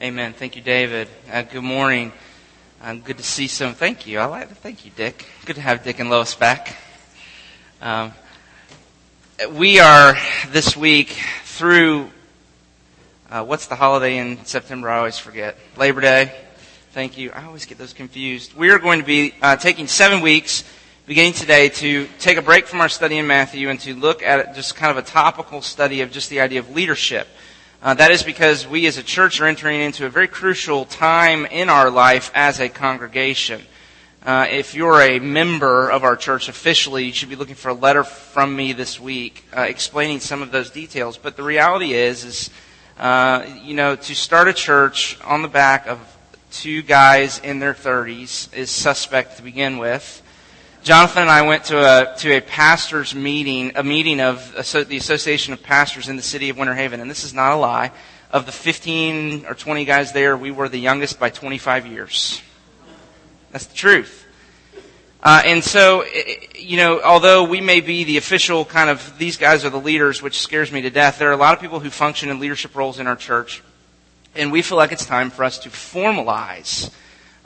Amen. Thank you, David. Uh, good morning. Uh, good to see some. Thank you. I like. To, Thank you, Dick. Good to have Dick and Lois back. Um, we are this week through. Uh, what's the holiday in September? I always forget. Labor Day. Thank you. I always get those confused. We are going to be uh, taking seven weeks, beginning today, to take a break from our study in Matthew and to look at just kind of a topical study of just the idea of leadership. Uh, that is because we as a church are entering into a very crucial time in our life as a congregation. Uh, if you're a member of our church officially, you should be looking for a letter from me this week uh, explaining some of those details. But the reality is, is uh, you know, to start a church on the back of two guys in their 30s is suspect to begin with. Jonathan and I went to a to a pastors meeting, a meeting of the Association of Pastors in the city of Winter Haven, and this is not a lie. Of the 15 or 20 guys there, we were the youngest by 25 years. That's the truth. Uh, and so, you know, although we may be the official kind of, these guys are the leaders, which scares me to death, there are a lot of people who function in leadership roles in our church. And we feel like it's time for us to formalize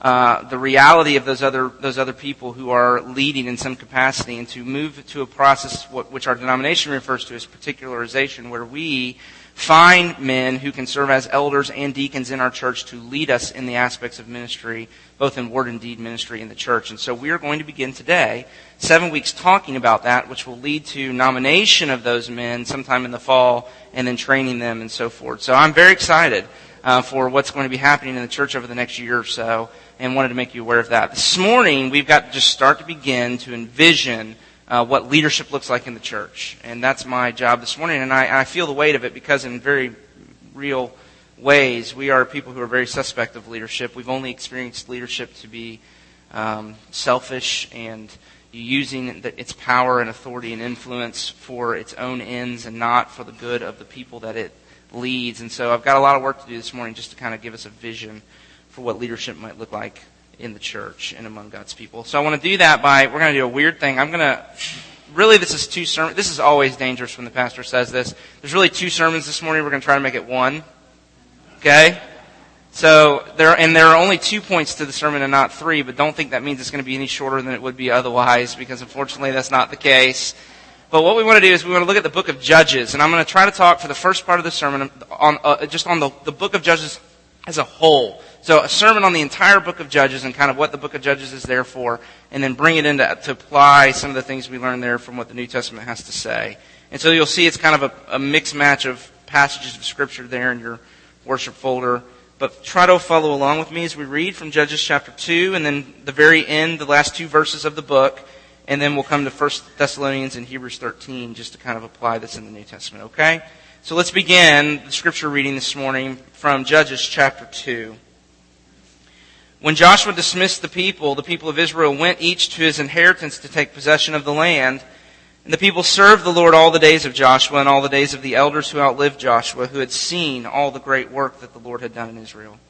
uh, the reality of those other those other people who are leading in some capacity, and to move to a process what, which our denomination refers to as particularization, where we find men who can serve as elders and deacons in our church to lead us in the aspects of ministry, both in word and deed ministry in the church. And so we are going to begin today seven weeks talking about that, which will lead to nomination of those men sometime in the fall, and then training them and so forth. So I'm very excited. Uh, for what's going to be happening in the church over the next year or so and wanted to make you aware of that. This morning, we've got to just start to begin to envision uh, what leadership looks like in the church. And that's my job this morning. And I, I feel the weight of it because, in very real ways, we are people who are very suspect of leadership. We've only experienced leadership to be um, selfish and using the, its power and authority and influence for its own ends and not for the good of the people that it leads. And so I've got a lot of work to do this morning just to kind of give us a vision for what leadership might look like in the church and among God's people. So I want to do that by, we're going to do a weird thing. I'm going to, really this is two sermons. This is always dangerous when the pastor says this. There's really two sermons this morning. We're going to try to make it one. Okay? So there, and there are only two points to the sermon and not three, but don't think that means it's going to be any shorter than it would be otherwise, because unfortunately that's not the case. But what we want to do is we want to look at the book of Judges, and I'm going to try to talk for the first part of the sermon on uh, just on the, the book of Judges as a whole. So a sermon on the entire book of Judges and kind of what the book of Judges is there for, and then bring it into to apply some of the things we learned there from what the New Testament has to say. And so you'll see it's kind of a, a mixed match of passages of scripture there in your worship folder. But try to follow along with me as we read from Judges chapter 2 and then the very end, the last two verses of the book. And then we'll come to 1 Thessalonians and Hebrews 13 just to kind of apply this in the New Testament, okay? So let's begin the scripture reading this morning from Judges chapter 2. When Joshua dismissed the people, the people of Israel went each to his inheritance to take possession of the land. And the people served the Lord all the days of Joshua and all the days of the elders who outlived Joshua, who had seen all the great work that the Lord had done in Israel.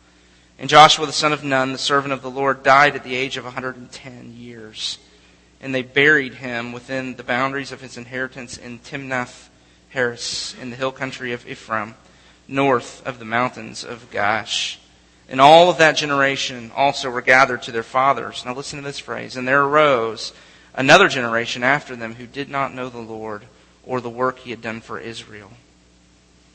And Joshua the son of Nun, the servant of the Lord, died at the age of 110 years. And they buried him within the boundaries of his inheritance in Timnath Heres, in the hill country of Ephraim, north of the mountains of Gaash. And all of that generation also were gathered to their fathers. Now listen to this phrase. And there arose another generation after them who did not know the Lord or the work he had done for Israel.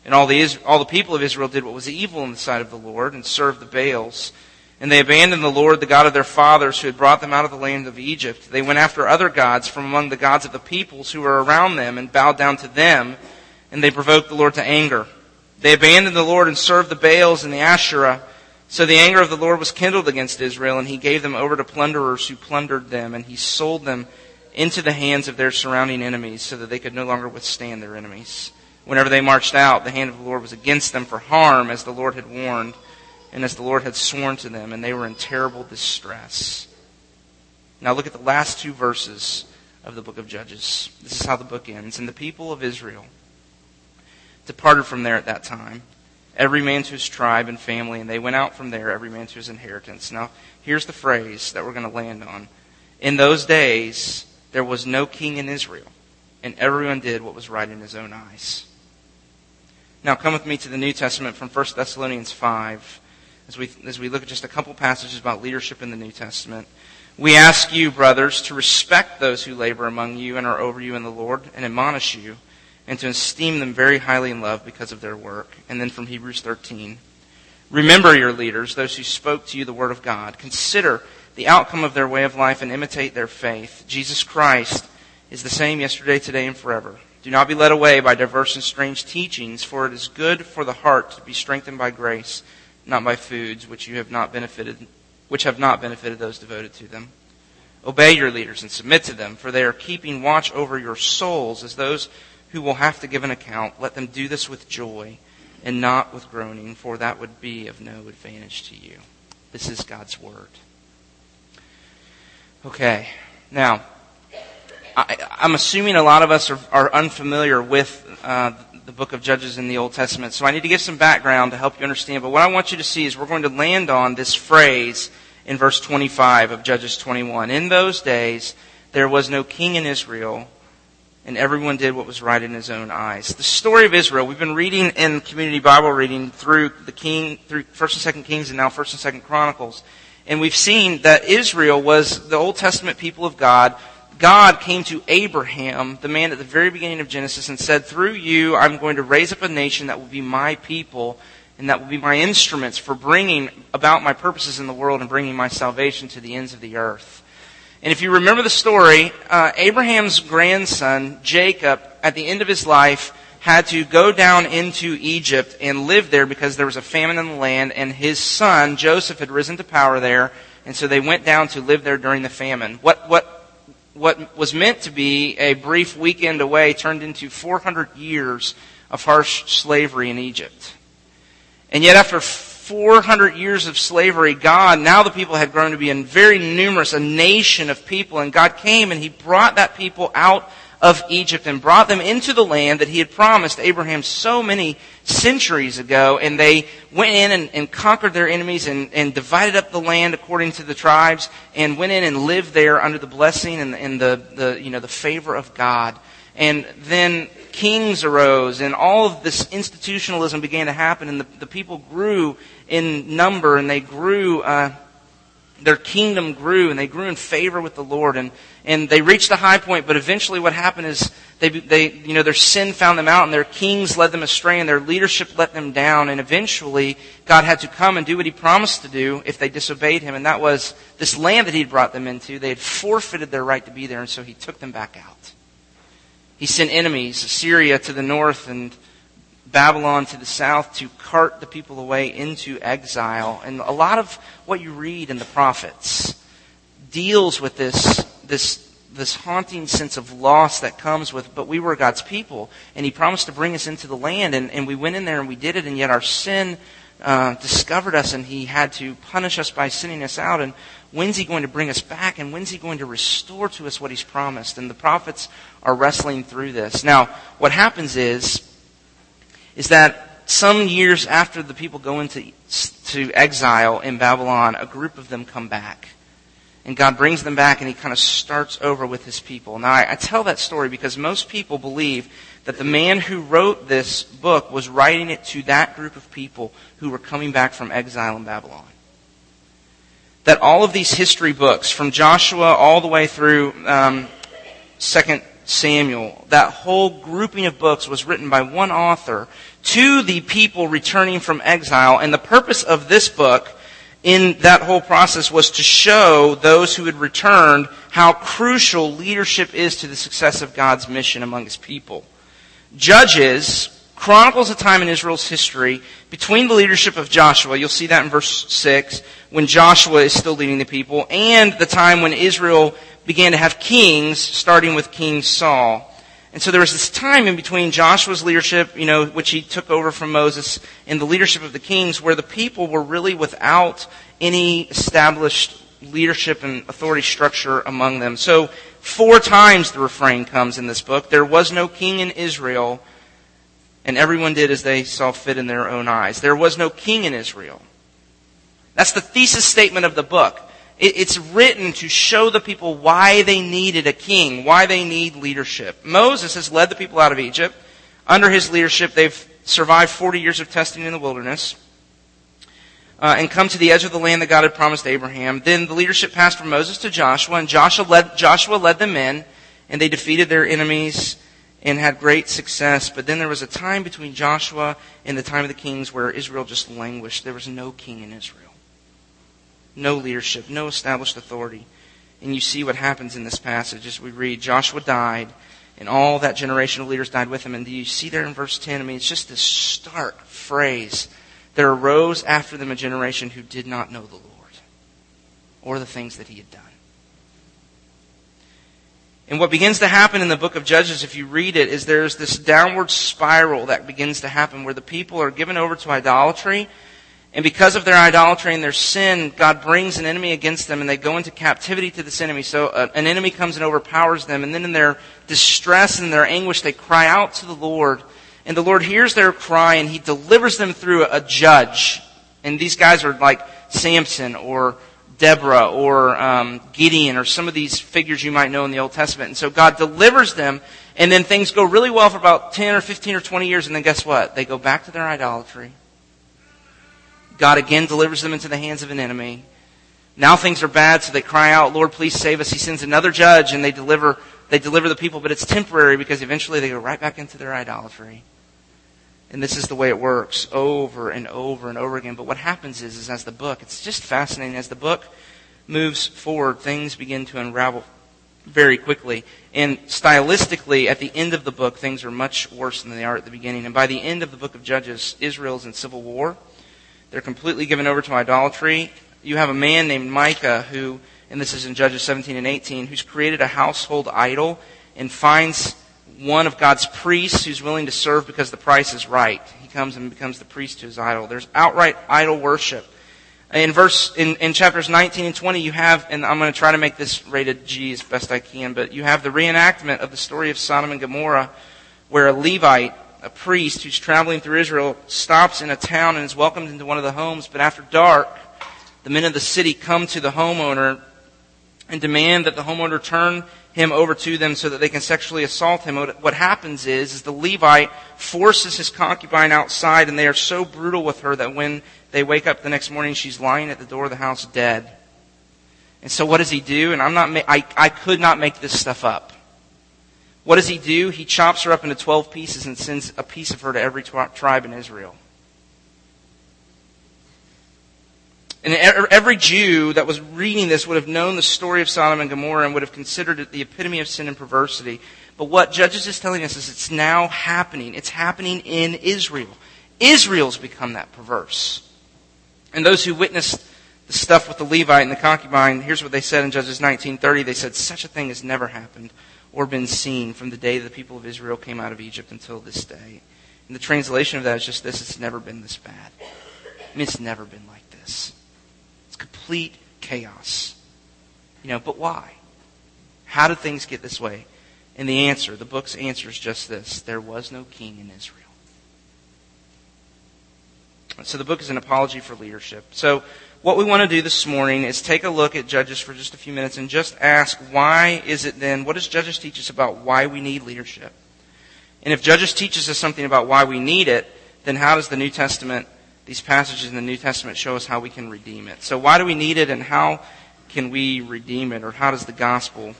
And all the, all the people of Israel did what was evil in the sight of the Lord and served the Baals. And they abandoned the Lord, the God of their fathers, who had brought them out of the land of Egypt. They went after other gods from among the gods of the peoples who were around them and bowed down to them. And they provoked the Lord to anger. They abandoned the Lord and served the Baals and the Asherah. So the anger of the Lord was kindled against Israel, and he gave them over to plunderers who plundered them, and he sold them into the hands of their surrounding enemies, so that they could no longer withstand their enemies. Whenever they marched out, the hand of the Lord was against them for harm, as the Lord had warned, and as the Lord had sworn to them, and they were in terrible distress. Now look at the last two verses of the book of Judges. This is how the book ends. And the people of Israel departed from there at that time every man to his tribe and family, and they went out from there, every man to his inheritance. Now, here's the phrase that we're going to land on. In those days, there was no king in Israel, and everyone did what was right in his own eyes. Now, come with me to the New Testament from 1 Thessalonians 5. As we, as we look at just a couple passages about leadership in the New Testament. We ask you, brothers, to respect those who labor among you and are over you in the Lord and admonish you, and to esteem them very highly in love because of their work. And then from Hebrews 13. Remember your leaders, those who spoke to you the word of God. Consider the outcome of their way of life and imitate their faith. Jesus Christ is the same yesterday, today, and forever. Do not be led away by diverse and strange teachings, for it is good for the heart to be strengthened by grace, not by foods which you have not benefited which have not benefited those devoted to them. Obey your leaders and submit to them, for they are keeping watch over your souls as those who will have to give an account. Let them do this with joy and not with groaning, for that would be of no advantage to you. This is God's Word. Okay, now, I, am assuming a lot of us are, are unfamiliar with uh, the book of Judges in the Old Testament. So I need to give some background to help you understand. But what I want you to see is we're going to land on this phrase in verse 25 of Judges 21. In those days, there was no king in Israel, and everyone did what was right in his own eyes. The story of Israel, we've been reading in community Bible reading through the king, through 1st and 2nd Kings and now 1st and 2nd Chronicles. And we've seen that Israel was the Old Testament people of God God came to Abraham, the man at the very beginning of Genesis, and said, Through you, I'm going to raise up a nation that will be my people, and that will be my instruments for bringing about my purposes in the world and bringing my salvation to the ends of the earth. And if you remember the story, uh, Abraham's grandson, Jacob, at the end of his life, had to go down into Egypt and live there because there was a famine in the land, and his son, Joseph, had risen to power there, and so they went down to live there during the famine. What, what what was meant to be a brief weekend away turned into 400 years of harsh slavery in Egypt. And yet after 400 years of slavery, God, now the people had grown to be a very numerous, a nation of people, and God came and He brought that people out of Egypt and brought them into the land that he had promised Abraham so many centuries ago. And they went in and, and conquered their enemies and, and, divided up the land according to the tribes and went in and lived there under the blessing and, and the, the, you know, the favor of God. And then kings arose and all of this institutionalism began to happen and the, the people grew in number and they grew, uh, their kingdom grew and they grew in favor with the Lord and, and they reached a high point, but eventually what happened is they, they, you know, their sin found them out and their kings led them astray and their leadership let them down and eventually God had to come and do what He promised to do if they disobeyed Him and that was this land that He'd brought them into. They had forfeited their right to be there and so He took them back out. He sent enemies, Assyria to the north and Babylon to the south to cart the people away into exile. And a lot of what you read in the prophets deals with this, this, this haunting sense of loss that comes with, but we were God's people, and He promised to bring us into the land, and, and we went in there and we did it, and yet our sin uh, discovered us, and He had to punish us by sending us out. And when's He going to bring us back, and when's He going to restore to us what He's promised? And the prophets are wrestling through this. Now, what happens is, is that some years after the people go into to exile in Babylon, a group of them come back. And God brings them back and he kind of starts over with his people. Now, I, I tell that story because most people believe that the man who wrote this book was writing it to that group of people who were coming back from exile in Babylon. That all of these history books, from Joshua all the way through um, Second Samuel, that whole grouping of books was written by one author to the people returning from exile. And the purpose of this book in that whole process was to show those who had returned how crucial leadership is to the success of God's mission among his people. Judges chronicles a time in Israel's history between the leadership of Joshua, you'll see that in verse 6, when Joshua is still leading the people, and the time when Israel began to have kings, starting with King Saul. And so there was this time in between Joshua's leadership, you know, which he took over from Moses, and the leadership of the kings, where the people were really without any established leadership and authority structure among them. So four times the refrain comes in this book. There was no king in Israel, and everyone did as they saw fit in their own eyes. There was no king in Israel. That's the thesis statement of the book. It's written to show the people why they needed a king, why they need leadership. Moses has led the people out of Egypt. Under his leadership, they've survived 40 years of testing in the wilderness. uh, and come to the edge of the land that God had promised Abraham. Then the leadership passed from Moses to Joshua, and Joshua led, Joshua led them in, and they defeated their enemies and had great success. But then there was a time between Joshua and the time of the kings where Israel just languished. There was no king in Israel, no leadership, no established authority. And you see what happens in this passage as we read Joshua died, and all that generation of leaders died with him. And do you see there in verse 10, I mean, it's just this stark phrase there arose after them a generation who did not know the Lord or the things that he had done. And what begins to happen in the book of Judges, if you read it, is there's this downward spiral that begins to happen where the people are given over to idolatry. And because of their idolatry and their sin, God brings an enemy against them and they go into captivity to this enemy. So uh, an enemy comes and overpowers them. And then in their distress and their anguish, they cry out to the Lord and the Lord hears their cry and he delivers them through a judge. And these guys are like Samson or Deborah or um, Gideon or some of these figures you might know in the Old Testament. And so God delivers them, and then things go really well for about 10 or 15 or 20 years, and then guess what? They go back to their idolatry. God again delivers them into the hands of an enemy. Now things are bad, so they cry out, Lord, please save us. He sends another judge, and they deliver, they deliver the people, but it's temporary because eventually they go right back into their idolatry. And this is the way it works over and over and over again. But what happens is, is as the book, it's just fascinating. As the book moves forward, things begin to unravel very quickly. And stylistically, at the end of the book, things are much worse than they are at the beginning. And by the end of the book of Judges, Israel's in civil war. They're completely given over to idolatry. You have a man named Micah who, and this is in Judges 17 and 18, who's created a household idol and finds one of God's priests who's willing to serve because the price is right. He comes and becomes the priest to his idol. There's outright idol worship. In verse, in, in chapters 19 and 20, you have, and I'm going to try to make this rated G as best I can, but you have the reenactment of the story of Sodom and Gomorrah, where a Levite, a priest who's traveling through Israel, stops in a town and is welcomed into one of the homes, but after dark, the men of the city come to the homeowner and demand that the homeowner turn him over to them so that they can sexually assault him. What happens is, is the Levite forces his concubine outside and they are so brutal with her that when they wake up the next morning, she's lying at the door of the house dead. And so what does he do? And I'm not, I, I could not make this stuff up. What does he do? He chops her up into 12 pieces and sends a piece of her to every tribe in Israel. And er, every Jew that was reading this would have known the story of Sodom and Gomorrah and would have considered it the epitome of sin and perversity. But what Judges is telling us is it's now happening. It's happening in Israel. Israel's become that perverse. And those who witnessed the stuff with the Levite and the concubine, here's what they said in Judges 19:30. They said, "Such a thing has never happened or been seen from the day the people of Israel came out of Egypt until this day." And the translation of that is just this: It's never been this bad. I mean, it's never been like this complete chaos. You know, but why? How did things get this way? And the answer, the book's answer is just this there was no king in Israel. So the book is an apology for leadership. So what we want to do this morning is take a look at Judges for just a few minutes and just ask why is it then, what does Judges teach us about why we need leadership? And if Judges teaches us something about why we need it, then how does the New Testament these passages in the New Testament show us how we can redeem it. So why do we need it and how can we redeem it or how does the gospel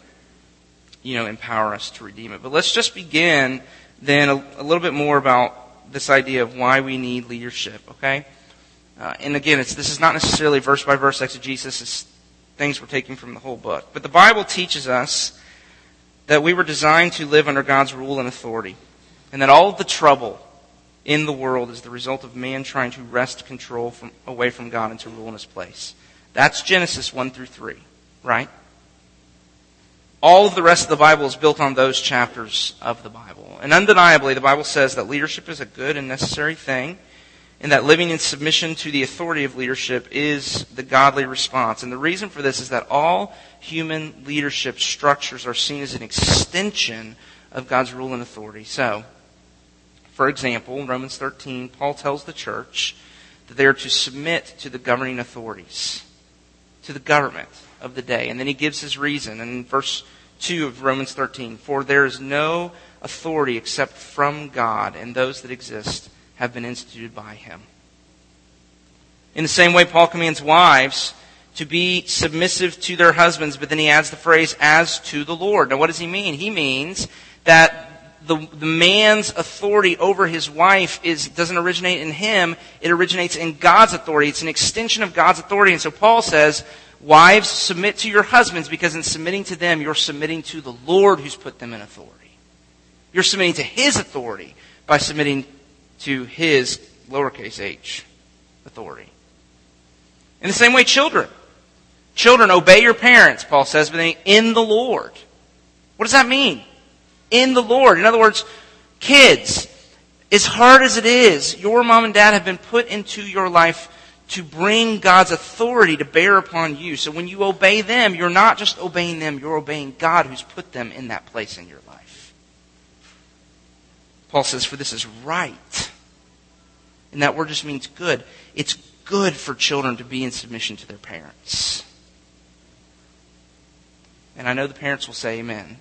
you know empower us to redeem it? But let's just begin then a, a little bit more about this idea of why we need leadership, okay? Uh, and again, this is not necessarily verse by verse exegesis. It's things we're taking from the whole book. But the Bible teaches us that we were designed to live under God's rule and authority. And that all of the trouble in the world is the result of man trying to wrest control from, away from God and to rule in his place. That's Genesis 1 through 3, right? All of the rest of the Bible is built on those chapters of the Bible. And undeniably, the Bible says that leadership is a good and necessary thing, and that living in submission to the authority of leadership is the godly response. And the reason for this is that all human leadership structures are seen as an extension of God's rule and authority. So, for example, in Romans 13, Paul tells the church that they are to submit to the governing authorities, to the government of the day. And then he gives his reason in verse 2 of Romans 13 For there is no authority except from God, and those that exist have been instituted by him. In the same way, Paul commands wives to be submissive to their husbands, but then he adds the phrase, as to the Lord. Now what does he mean? He means that the, the man's authority over his wife is, doesn't originate in him, it originates in God's authority. It's an extension of God's authority. And so Paul says, wives, submit to your husbands because in submitting to them, you're submitting to the Lord who's put them in authority. You're submitting to his authority by submitting to his lowercase h authority. In the same way, children. Children, obey your parents, Paul says, but in the Lord. What does that mean? In the Lord. In other words, kids, as hard as it is, your mom and dad have been put into your life to bring God's authority to bear upon you. So when you obey them, you're not just obeying them, you're obeying God who's put them in that place in your life. Paul says, for this is right. And that word just means good. It's good for children to be in submission to their parents. And I know the parents will say amen.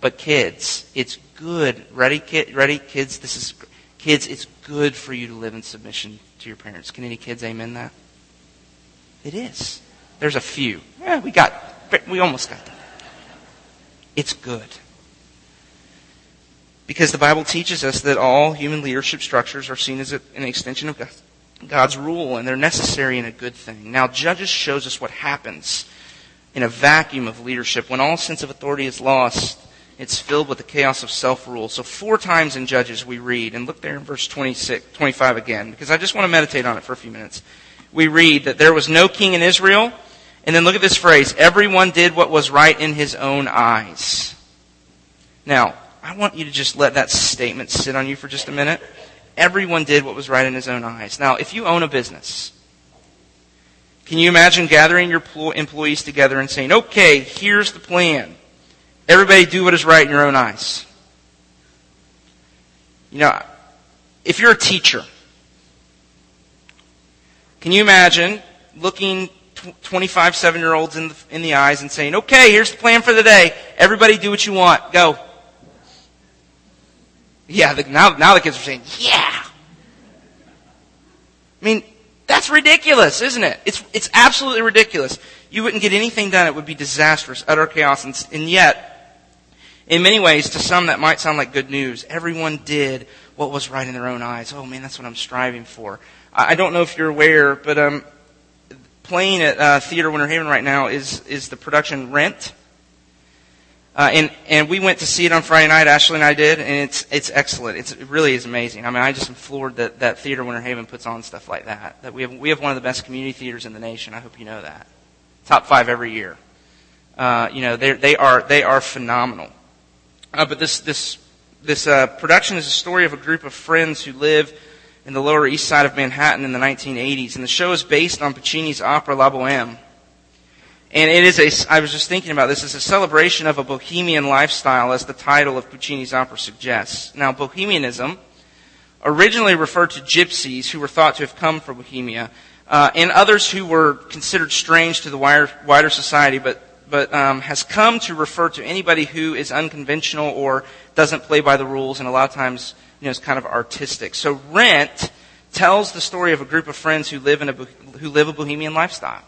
But kids, it's good. Ready, kid? Ready, kids? This is kids. It's good for you to live in submission to your parents. Can any kids amen that? It is. There's a few. Yeah, we got. We almost got that. It's good. Because the Bible teaches us that all human leadership structures are seen as an extension of God's rule, and they're necessary and a good thing. Now, Judges shows us what happens in a vacuum of leadership, when all sense of authority is lost, it's filled with the chaos of self-rule. So four times in Judges we read, and look there in verse 26, 25 again, because I just want to meditate on it for a few minutes. We read that there was no king in Israel, and then look at this phrase, everyone did what was right in his own eyes. Now, I want you to just let that statement sit on you for just a minute. Everyone did what was right in his own eyes. Now, if you own a business, can you imagine gathering your employees together and saying, okay, here's the plan. Everybody do what is right in your own eyes. You know, if you're a teacher, can you imagine looking 25, 7 year olds in the, in the eyes and saying, okay, here's the plan for the day. Everybody do what you want. Go. Yeah, the, now, now the kids are saying, yeah. I mean, that's ridiculous, isn't it? It's, it's absolutely ridiculous. You wouldn't get anything done. It would be disastrous, utter chaos. And, and yet, in many ways, to some that might sound like good news. Everyone did what was right in their own eyes. Oh man, that's what I'm striving for. I, don't know if you're aware, but um, playing at uh, Theater Winter Haven right now is is the production Rent. Uh, and and we went to see it on Friday night. Ashley and I did, and it's it's excellent. It's, it really is amazing. I mean, I just am floored that that Theater Winter Haven puts on stuff like that. That we have we have one of the best community theaters in the nation. I hope you know that. Top five every year. Uh, you know, they they are they are phenomenal. Uh, but this this this uh, production is a story of a group of friends who live in the Lower East Side of Manhattan in the 1980s, and the show is based on Puccini's opera La Boheme. And it is a, I was just thinking about this, it's a celebration of a bohemian lifestyle as the title of Puccini's opera suggests. Now, bohemianism originally referred to gypsies who were thought to have come from Bohemia, uh, and others who were considered strange to the wider, wider society, but, but um, has come to refer to anybody who is unconventional or doesn't play by the rules, and a lot of times, you know, is kind of artistic. So Rent tells the story of a group of friends who live in a, who live a bohemian lifestyle.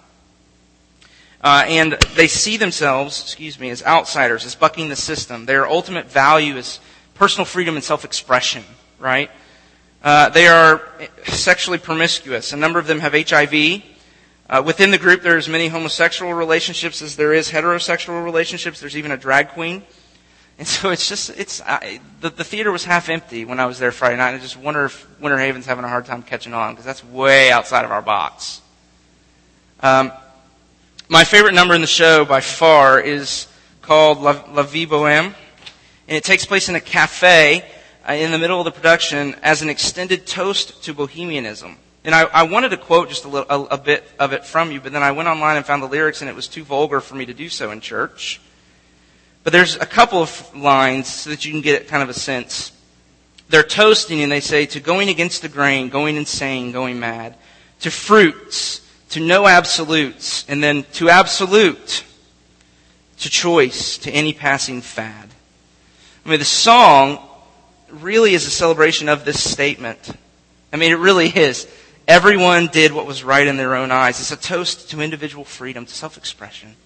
Uh, and they see themselves, excuse me, as outsiders, as bucking the system. Their ultimate value is personal freedom and self-expression, right? Uh, they are sexually promiscuous. A number of them have HIV. Uh, within the group, there's many homosexual relationships as there is heterosexual relationships. There's even a drag queen. And so it's just, it's, I, the, the theater was half empty when I was there Friday night. I just wonder if Winter Haven's having a hard time catching on because that's way outside of our box. Um, my favorite number in the show by far is called La, La Vie Boheme, and it takes place in a cafe uh, in the middle of the production as an extended toast to bohemianism. And I, I wanted to quote just a, little, a, a bit of it from you, but then I went online and found the lyrics, and it was too vulgar for me to do so in church. But there's a couple of lines so that you can get kind of a sense. They're toasting, and they say, to going against the grain, going insane, going mad, to fruits, to no absolutes, and then to absolute, to choice, to any passing fad. I mean, the song really is a celebration of this statement. I mean, it really is. Everyone did what was right in their own eyes. It's a toast to individual freedom, to self-expression.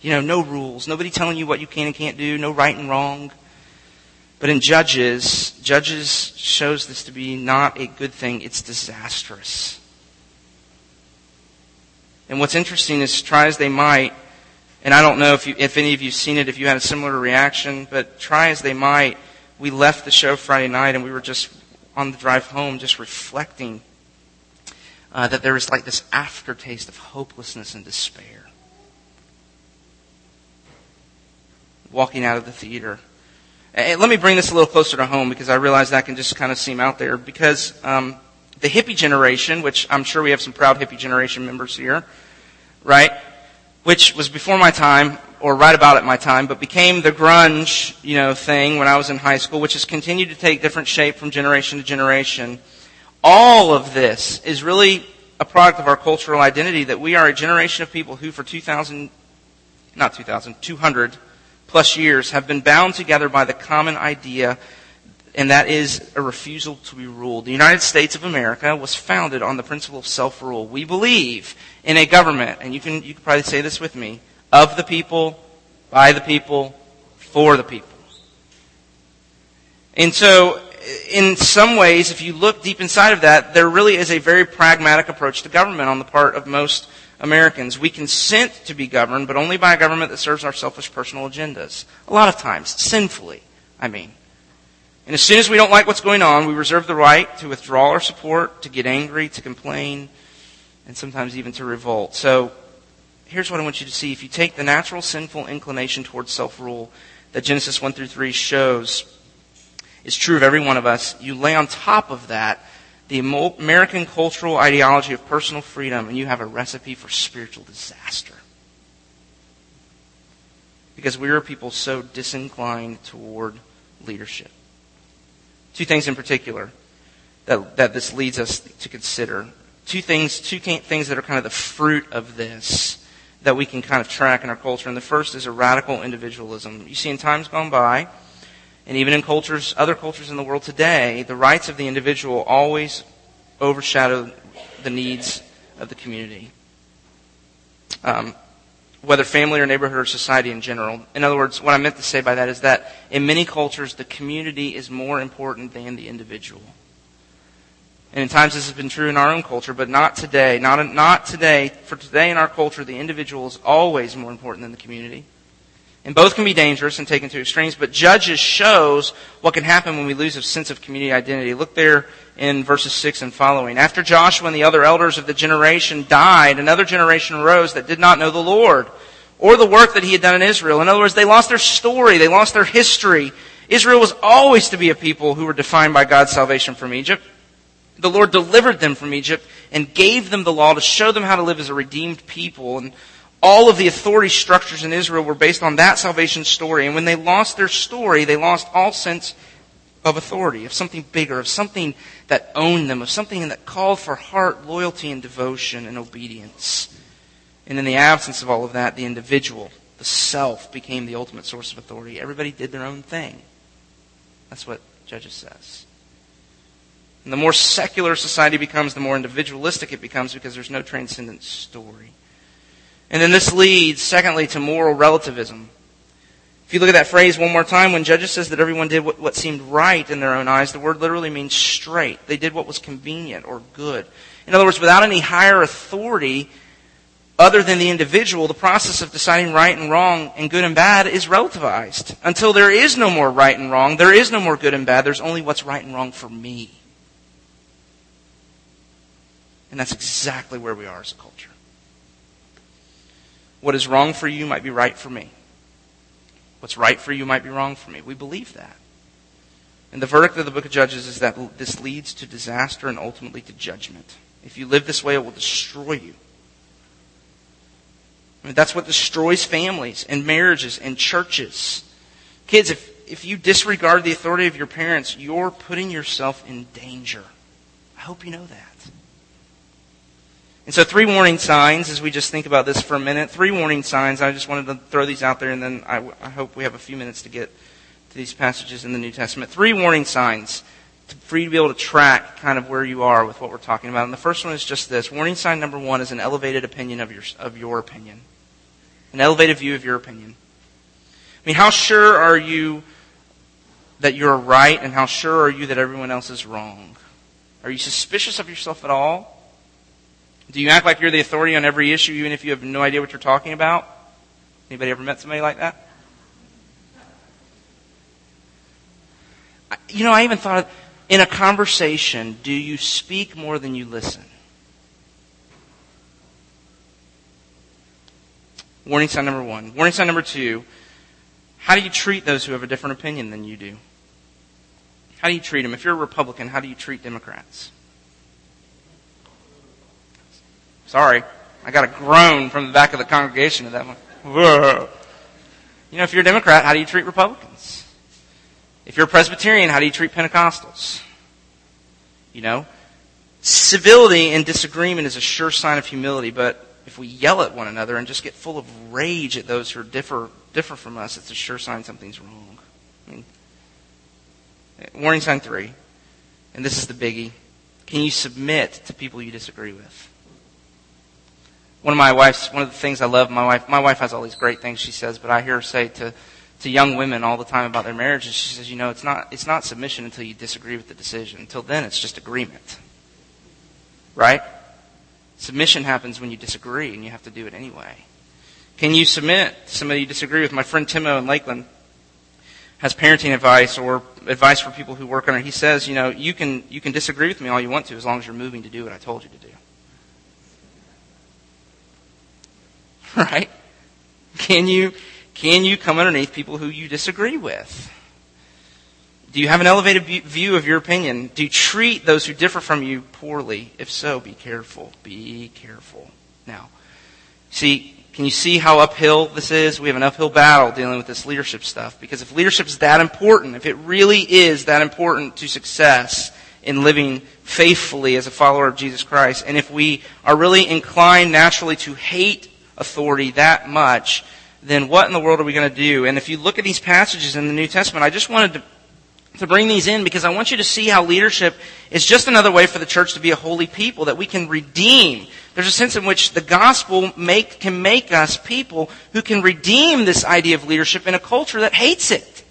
You know, no rules. Nobody telling you what you can and can't do. No right and wrong. But in Judges, Judges shows this to be not a good thing. It's disastrous. And what's interesting is try as they might, and I don't know if, you, if any of you have seen it, if you had a similar reaction, but try as they might, we left the show Friday night and we were just on the drive home just reflecting uh, that there was like this aftertaste of hopelessness and despair. Walking out of the theater. And let me bring this a little closer to home because I realize that can just kind of seem out there. Because um, the hippie generation, which I'm sure we have some proud hippie generation members here, right? Which was before my time, or right about at my time, but became the grunge, you know, thing when I was in high school, which has continued to take different shape from generation to generation all of this is really a product of our cultural identity that we are a generation of people who for 2000, not 2000, 200 plus years have been bound together by the common idea and that is a refusal to be ruled. The United States of America was founded on the principle of self-rule. We believe in a government, and you can, you can probably say this with me, of the people, by the people, for the people. And so, in some ways, if you look deep inside of that, there really is a very pragmatic approach to government on the part of most Americans. We consent to be governed, but only by a government that serves our selfish personal agendas. A lot of times, sinfully, I mean. And as soon as we don't like what's going on, we reserve the right to withdraw our support, to get angry, to complain, and sometimes even to revolt. So, here's what I want you to see. If you take the natural sinful inclination towards self-rule that Genesis 1 through 3 shows, is true of every one of us. You lay on top of that the American cultural ideology of personal freedom, and you have a recipe for spiritual disaster. Because we are people so disinclined toward leadership. Two things in particular that, that this leads us to consider. Two things, two things that are kind of the fruit of this that we can kind of track in our culture. And the first is a radical individualism. You see, in times gone by, and even in cultures, other cultures in the world today, the rights of the individual always overshadow the needs of the community. Um, whether family or neighborhood or society in general. In other words, what I meant to say by that is that in many cultures, the community is more important than the individual. And in times this has been true in our own culture, but not today. Not, not today. For today in our culture, the individual is always more important than the community. And both can be dangerous and taken to extremes, but Judges shows what can happen when we lose a sense of community identity. Look there in verses 6 and following. After Joshua and the other elders of the generation died, another generation arose that did not know the Lord or the work that he had done in Israel. In other words, they lost their story, they lost their history. Israel was always to be a people who were defined by God's salvation from Egypt. The Lord delivered them from Egypt and gave them the law to show them how to live as a redeemed people. And all of the authority structures in Israel were based on that salvation story. And when they lost their story, they lost all sense of authority, of something bigger, of something that owned them, of something that called for heart, loyalty, and devotion and obedience. And in the absence of all of that, the individual, the self, became the ultimate source of authority. Everybody did their own thing. That's what Judges says. And the more secular society becomes, the more individualistic it becomes because there's no transcendent story. And then this leads, secondly, to moral relativism. If you look at that phrase one more time, when Judges says that everyone did what, what, seemed right in their own eyes, the word literally means straight. They did what was convenient or good. In other words, without any higher authority other than the individual, the process of deciding right and wrong and good and bad is relativized. Until there is no more right and wrong, there is no more good and bad, there's only what's right and wrong for me. And that's exactly where we are as a culture. What is wrong for you might be right for me. What's right for you might be wrong for me. We believe that. And the verdict of the book of Judges is that this leads to disaster and ultimately to judgment. If you live this way, it will destroy you. I mean, that's what destroys families and marriages and churches. Kids, if, if you disregard the authority of your parents, you're putting yourself in danger. I hope you know that. And so three warning signs as we just think about this for a minute. Three warning signs. I just wanted to throw these out there and then I, I hope we have a few minutes to get to these passages in the New Testament. Three warning signs for you to be able to track kind of where you are with what we're talking about. And the first one is just this. Warning sign number one is an elevated opinion of your, of your opinion. An elevated view of your opinion. I mean, how sure are you that you're right and how sure are you that everyone else is wrong? Are you suspicious of yourself at all? Do you act like you're the authority on every issue even if you have no idea what you're talking about? Anybody ever met somebody like that? You know, I even thought in a conversation, do you speak more than you listen? Warning sign number one. Warning sign number two. How do you treat those who have a different opinion than you do? How do you treat them? If you're a Republican, how do you treat Democrats? Sorry. I got a groan from the back of the congregation at that one. Whoa. You know, if you're a Democrat, how do you treat Republicans? If you're a Presbyterian, how do you treat Pentecostals? You know? Civility and disagreement is a sure sign of humility, but if we yell at one another and just get full of rage at those who differ differ from us, it's a sure sign something's wrong. I mean, warning sign three, and this is the biggie. Can you submit to people you disagree with? One of my wife's, one of the things I love, my wife, my wife has all these great things she says, but I hear her say to, to young women all the time about their marriages, she says, you know, it's not, it's not submission until you disagree with the decision. Until then, it's just agreement. Right? Submission happens when you disagree, and you have to do it anyway. Can you submit to somebody you disagree with? My friend Timo in Lakeland has parenting advice or advice for people who work on it. He says, you know, you can, you can disagree with me all you want to as long as you're moving to do what I told you to do. Right? Can you, can you come underneath people who you disagree with? Do you have an elevated view of your opinion? Do you treat those who differ from you poorly? If so, be careful. Be careful. Now, see, can you see how uphill this is? We have an uphill battle dealing with this leadership stuff. Because if leadership is that important, if it really is that important to success in living faithfully as a follower of Jesus Christ, and if we are really inclined naturally to hate authority that much, then what in the world are we going to do? And if you look at these passages in the New Testament, I just wanted to to bring these in because I want you to see how leadership is just another way for the church to be a holy people that we can redeem. There's a sense in which the gospel make, can make us people who can redeem this idea of leadership in a culture that hates it.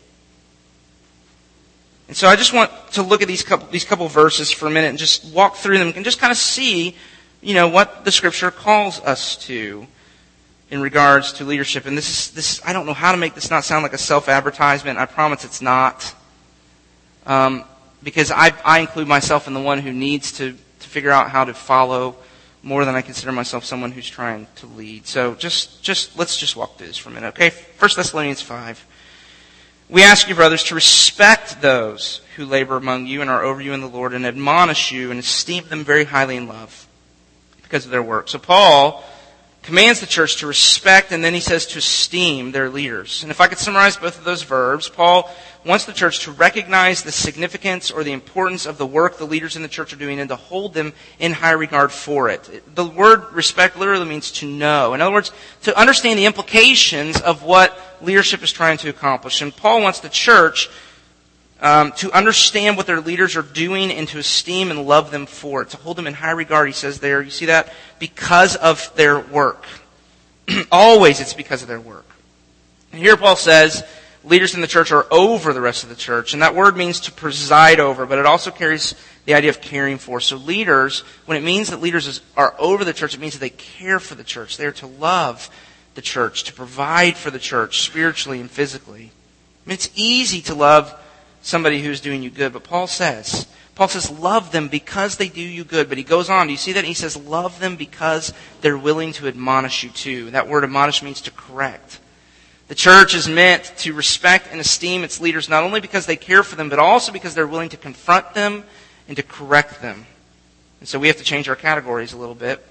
And so I just want to look at these couple, these couple verses for a minute and just walk through them and just kind of see, you know, what the scripture calls us to in regards to leadership. And this is, this, I don't know how to make this not sound like a self-advertisement. I promise it's not. Um, because I, I include myself in the one who needs to, to figure out how to follow more than I consider myself someone who's trying to lead. So just, just, let's just walk through this for a minute, okay? 1 Thessalonians 5. We ask you, brothers, to respect those who labor among you and are over you in the Lord and admonish you and esteem them very highly in love because of their work. So Paul commands the church to respect and then he says to esteem their leaders. And if I could summarize both of those verbs, Paul wants the church to recognize the significance or the importance of the work the leaders in the church are doing and to hold them in high regard for it. The word respect literally means to know. In other words, to understand the implications of what leadership is trying to accomplish. And Paul wants the church um, to understand what their leaders are doing and to esteem and love them for it, to hold them in high regard, he says there. You see that? Because of their work. Always it's because of their work. And here Paul says, leaders in the church are over the rest of the church. And that word means to preside over, but it also carries the idea of caring for. So leaders, when it means that leaders are over the church, it means that they care for the church. They are to love the church, to provide for the church spiritually and physically. I mean, it's easy to love somebody who's doing you good, but Paul says, Paul says, love them because they do you good. But he goes on, do you see that? He says, love them because they're willing to admonish you too. that word admonish means to correct. The church is meant to respect and esteem its leaders not only because they care for them, but also because they're willing to confront them and to correct them. And so we have to change our categories a little bit.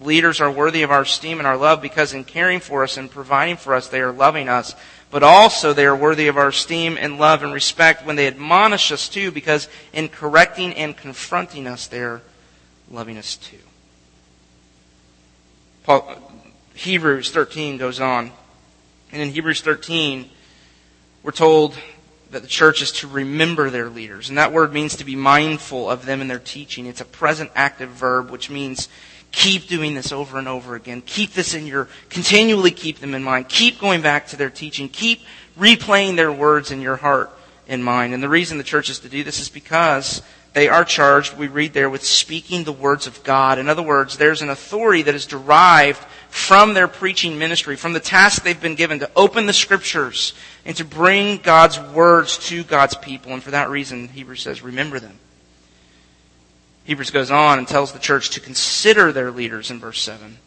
Leaders are worthy of our esteem and our love because in caring for us and providing for us, they are loving us. But also they are worthy of our esteem and love and respect when they admonish us too, because in correcting and confronting us, they're loving us too. Paul, Hebrews 13 goes on. And in Hebrews 13, we're told that the church is to remember their leaders. And that word means to be mindful of them and their teaching. It's a present active verb, which means keep doing this over and over again. Keep this in your, continually keep them in mind. Keep going back to their teaching. Keep replaying their words in your heart and mind. And the reason the church is to do this is because they are charged, we read there, with speaking the words of God. In other words, there's an authority that is derived from their preaching ministry, from the task they've been given to open the scriptures and to bring God's words to God's people. And for that reason, Hebrews says, remember them. Hebrews goes on and tells the church to consider their leaders in verse 7.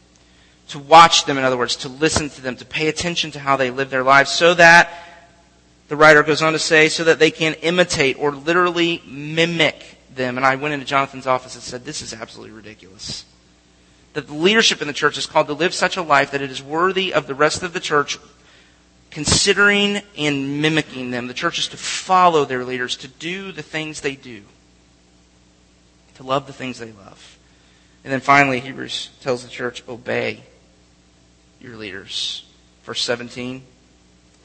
To watch them, in other words, to listen to them, to pay attention to how they live their lives so that, the writer goes on to say, so that they can imitate or literally mimic them. And I went into Jonathan's office and said, this is absolutely ridiculous that the leadership in the church is called to live such a life that it is worthy of the rest of the church considering and mimicking them. The church is to follow their leaders, to do the things they do, to love the things they love. And then finally, Hebrews tells the church, obey your leaders. Verse 17,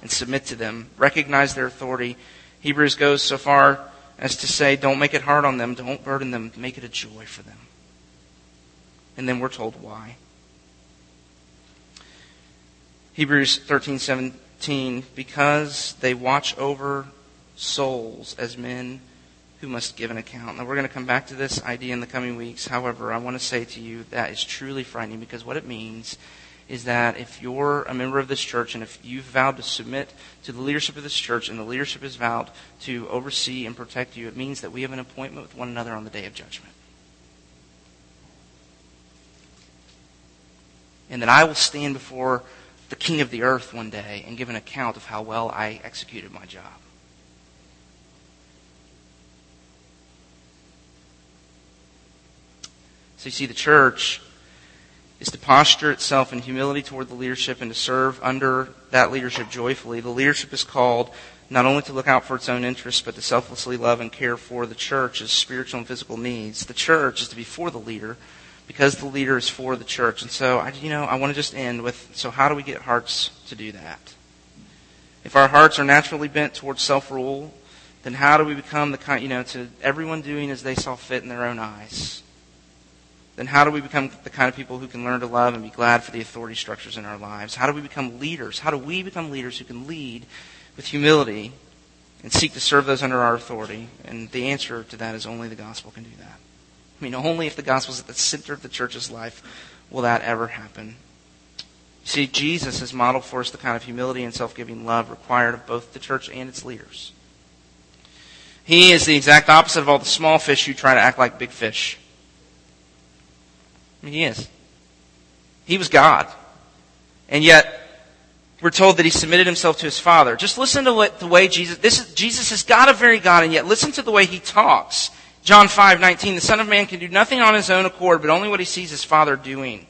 and submit to them. Recognize their authority. Hebrews goes so far as to say, don't make it hard on them, don't burden them, make it a joy for them. And then we're told why. Hebrews 13:17 because they watch over souls as men who must give an account. Now we're going to come back to this idea in the coming weeks. However, I want to say to you that is truly frightening because what it means is that if you're a member of this church and if you've vowed to submit to the leadership of this church and the leadership has vowed to oversee and protect you, it means that we have an appointment with one another on the day of judgment. and that I will stand before the king of the earth one day and give an account of how well I executed my job. So you see, the church is to posture itself in humility toward the leadership and to serve under that leadership joyfully. The leadership is called not only to look out for its own interests, but to selflessly love and care for the church's spiritual and physical needs. The church is to be for the leader because the leader is for the church. And so, I, you know, I want to just end with so, how do we get hearts to do that? If our hearts are naturally bent towards self rule, then how do we become the kind, you know, to everyone doing as they saw fit in their own eyes? Then how do we become the kind of people who can learn to love and be glad for the authority structures in our lives? How do we become leaders? How do we become leaders who can lead with humility and seek to serve those under our authority? And the answer to that is only the gospel can do that. I mean, only if the gospel is at the center of the church's life will that ever happen. See, Jesus has modeled for us the kind of humility and self giving love required of both the church and its leaders. He is the exact opposite of all the small fish who try to act like big fish. Mean, he is. He was God. And yet, we're told that he submitted himself to his Father. Just listen to what, the way Jesus, this is, Jesus is God of very God, and yet listen to the way he talks. John 5, 19, the Son of Man can do nothing on his own accord, but only what he sees his Father doing.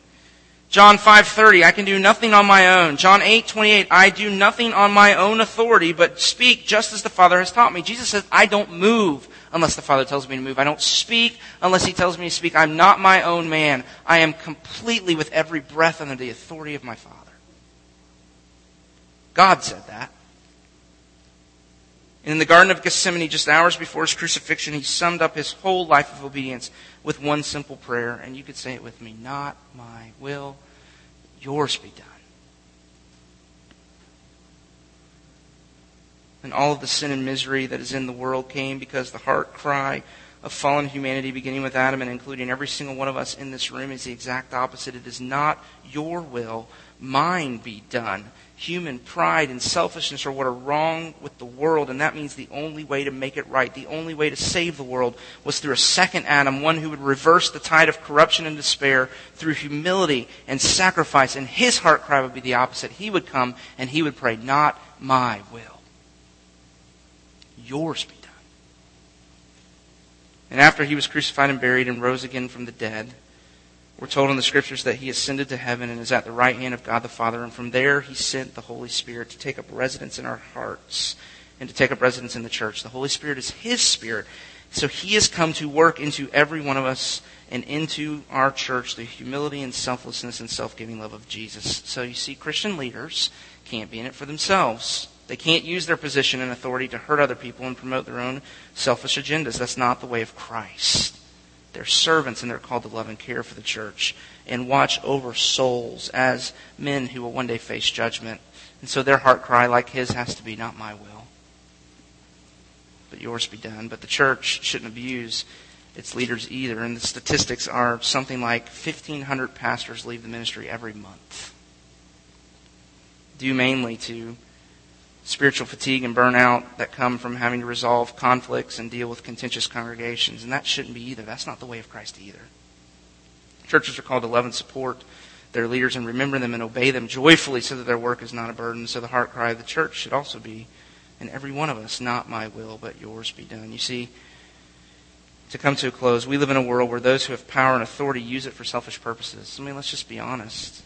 John 5:30 I can do nothing on my own. John 8:28 I do nothing on my own authority but speak just as the Father has taught me. Jesus says I don't move unless the Father tells me to move. I don't speak unless he tells me to speak. I'm not my own man. I am completely with every breath under the authority of my Father. God said that. And in the Garden of Gethsemane, just hours before his crucifixion, he summed up his whole life of obedience with one simple prayer. And you could say it with me Not my will, yours be done. And all of the sin and misery that is in the world came because the heart cry of fallen humanity, beginning with Adam and including every single one of us in this room, is the exact opposite. It is not your will, mine be done human pride and selfishness are what are wrong with the world, and that means the only way to make it right, the only way to save the world, was through a second Adam, one who would reverse the tide of corruption and despair through humility and sacrifice, and his heart cry would be the opposite. He would come and he would pray, Not my will, yours be done. And after he was crucified and buried and rose again from the dead, we're told in the scriptures that he ascended to heaven and is at the right hand of God the Father, and from there he sent the Holy Spirit to take up residence in our hearts and to take up residence in the church. The Holy Spirit is his spirit. So he has come to work into every one of us and into our church the humility and selflessness and self giving love of Jesus. So you see, Christian leaders can't be in it for themselves. They can't use their position and authority to hurt other people and promote their own selfish agendas. That's not the way of Christ. They're servants and they're called to love and care for the church and watch over souls as men who will one day face judgment. And so their heart cry, like his, has to be, Not my will, but yours be done. But the church shouldn't abuse its leaders either. And the statistics are something like 1,500 pastors leave the ministry every month, due mainly to spiritual fatigue and burnout that come from having to resolve conflicts and deal with contentious congregations. And that shouldn't be either. That's not the way of Christ either. Churches are called to love and support their leaders and remember them and obey them joyfully so that their work is not a burden. So the heart cry of the church should also be, in every one of us, not my will, but yours be done. You see, to come to a close, we live in a world where those who have power and authority use it for selfish purposes. I mean, let's just be honest.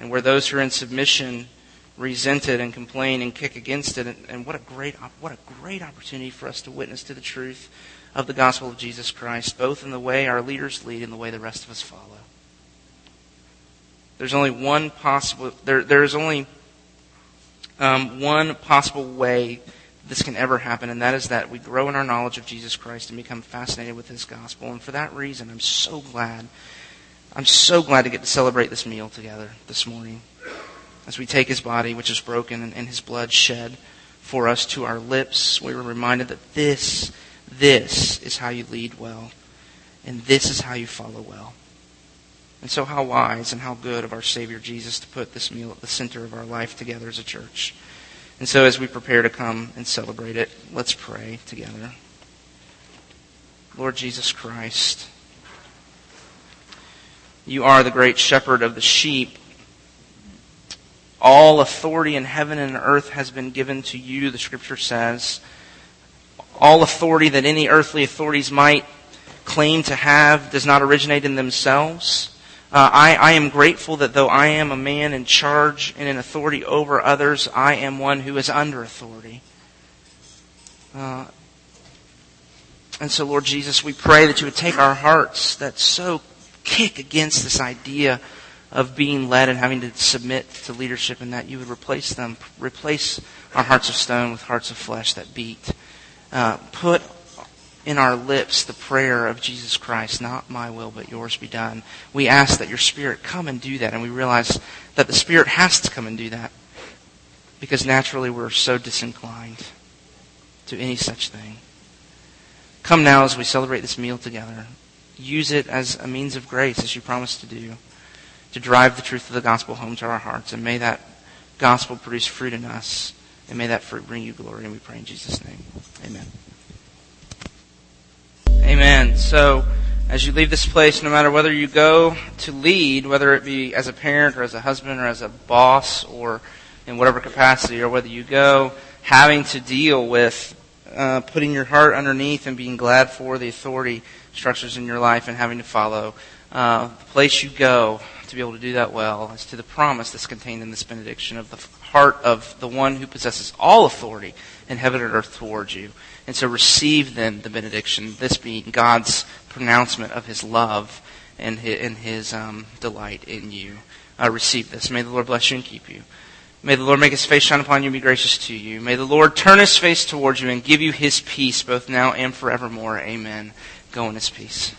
And where those who are in submission resent it and complain and kick against it. And, and what a great, what a great opportunity for us to witness to the truth of the gospel of Jesus Christ, both in the way our leaders lead and the way the rest of us follow. There's only one possible, there, there's only um, one possible way this can ever happen, and that is that we grow in our knowledge of Jesus Christ and become fascinated with His gospel. And for that reason, I'm so glad, I'm so glad to get to celebrate this meal together this morning as we take His body, which is broken, and, and His blood shed for us to our lips. We were reminded that this, this is how you lead well, and this is how you follow well. And so, how wise and how good of our Savior Jesus to put this meal at the center of our life together as a church. And so, as we prepare to come and celebrate it, let's pray together. Lord Jesus Christ, you are the great shepherd of the sheep. All authority in heaven and earth has been given to you, the scripture says. All authority that any earthly authorities might claim to have does not originate in themselves. Uh, I, I am grateful that though I am a man in charge and in authority over others, I am one who is under authority. Uh, and so, Lord Jesus, we pray that you would take our hearts that so kick against this idea of being led and having to submit to leadership, and that you would replace them, replace our hearts of stone with hearts of flesh that beat. Uh, put in our lips the prayer of Jesus Christ, not my will, but yours be done. We ask that your Spirit come and do that, and we realize that the Spirit has to come and do that because naturally we're so disinclined to any such thing. Come now as we celebrate this meal together. Use it as a means of grace, as you promised to do, to drive the truth of the gospel home to our hearts. And may that gospel produce fruit in us, and may that fruit bring you glory. And we pray in Jesus' name. Amen. Amen. So, as you leave this place, no matter whether you go to lead, whether it be as a parent or as a husband or as a boss or in whatever capacity, or whether you go having to deal with uh, putting your heart underneath and being glad for the authority structures in your life and having to follow, uh, the place you go to be able to do that well as to the promise that's contained in this benediction of the heart of the one who possesses all authority in heaven and earth towards you. And so receive then the benediction, this being God's pronouncement of his love and his, and his um, delight in you. Uh, receive this. May the Lord bless you and keep you. May the Lord make his face shine upon you and be gracious to you. May the Lord turn his face towards you and give you his peace both now and forevermore. Amen. Go in his peace.